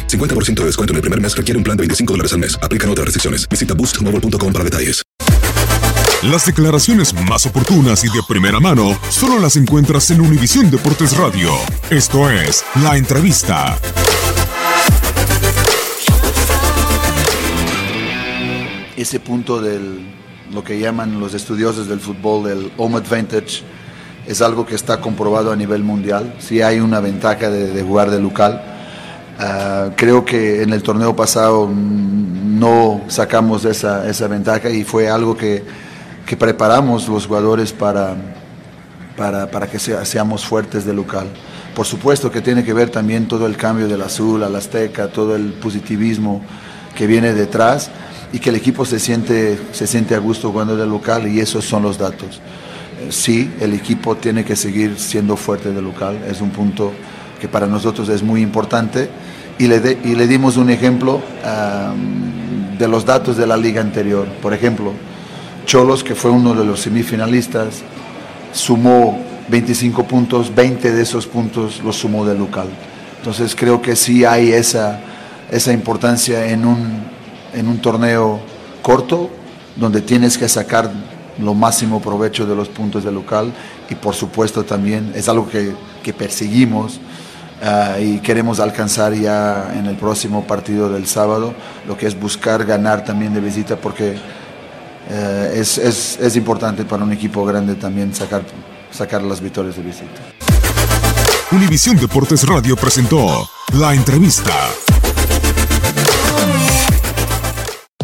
50% de descuento en el primer mes requiere un plan de 25 dólares al mes. Aplican otras restricciones. Visita boostmobile.com para detalles. Las declaraciones más oportunas y de primera mano solo las encuentras en Univisión Deportes Radio. Esto es La Entrevista. Ese punto del lo que llaman los estudiosos del fútbol del home advantage es algo que está comprobado a nivel mundial. Si hay una ventaja de, de jugar de local. Ah, creo que en el torneo pasado no sacamos esa, esa ventaja y fue algo que, que preparamos los jugadores para, para, para que sea- seamos fuertes de local. Por supuesto que tiene que ver también todo el cambio del azul al azteca, todo el positivismo que viene detrás y que el equipo se siente, se siente a gusto jugando de local y esos son los datos. Sí, el equipo tiene que seguir siendo fuerte de local, es un punto que para nosotros es muy importante y le, de- y le dimos un ejemplo am, de los datos de la liga anterior. Por ejemplo, Cholos, que fue uno de los semifinalistas, sumó 25 puntos, 20 de esos puntos los sumó de local. Entonces creo que sí hay esa, esa importancia en un, en un torneo corto, donde tienes que sacar lo máximo provecho de los puntos de local y por supuesto también es algo que, que perseguimos ah, y queremos alcanzar ya en el próximo partido del sábado, lo que es buscar ganar también de visita porque eh, es, es- es importante para un equipo grande también sacar, sacar las victorias de visita. Univisión Deportes Radio presentó La Entrevista.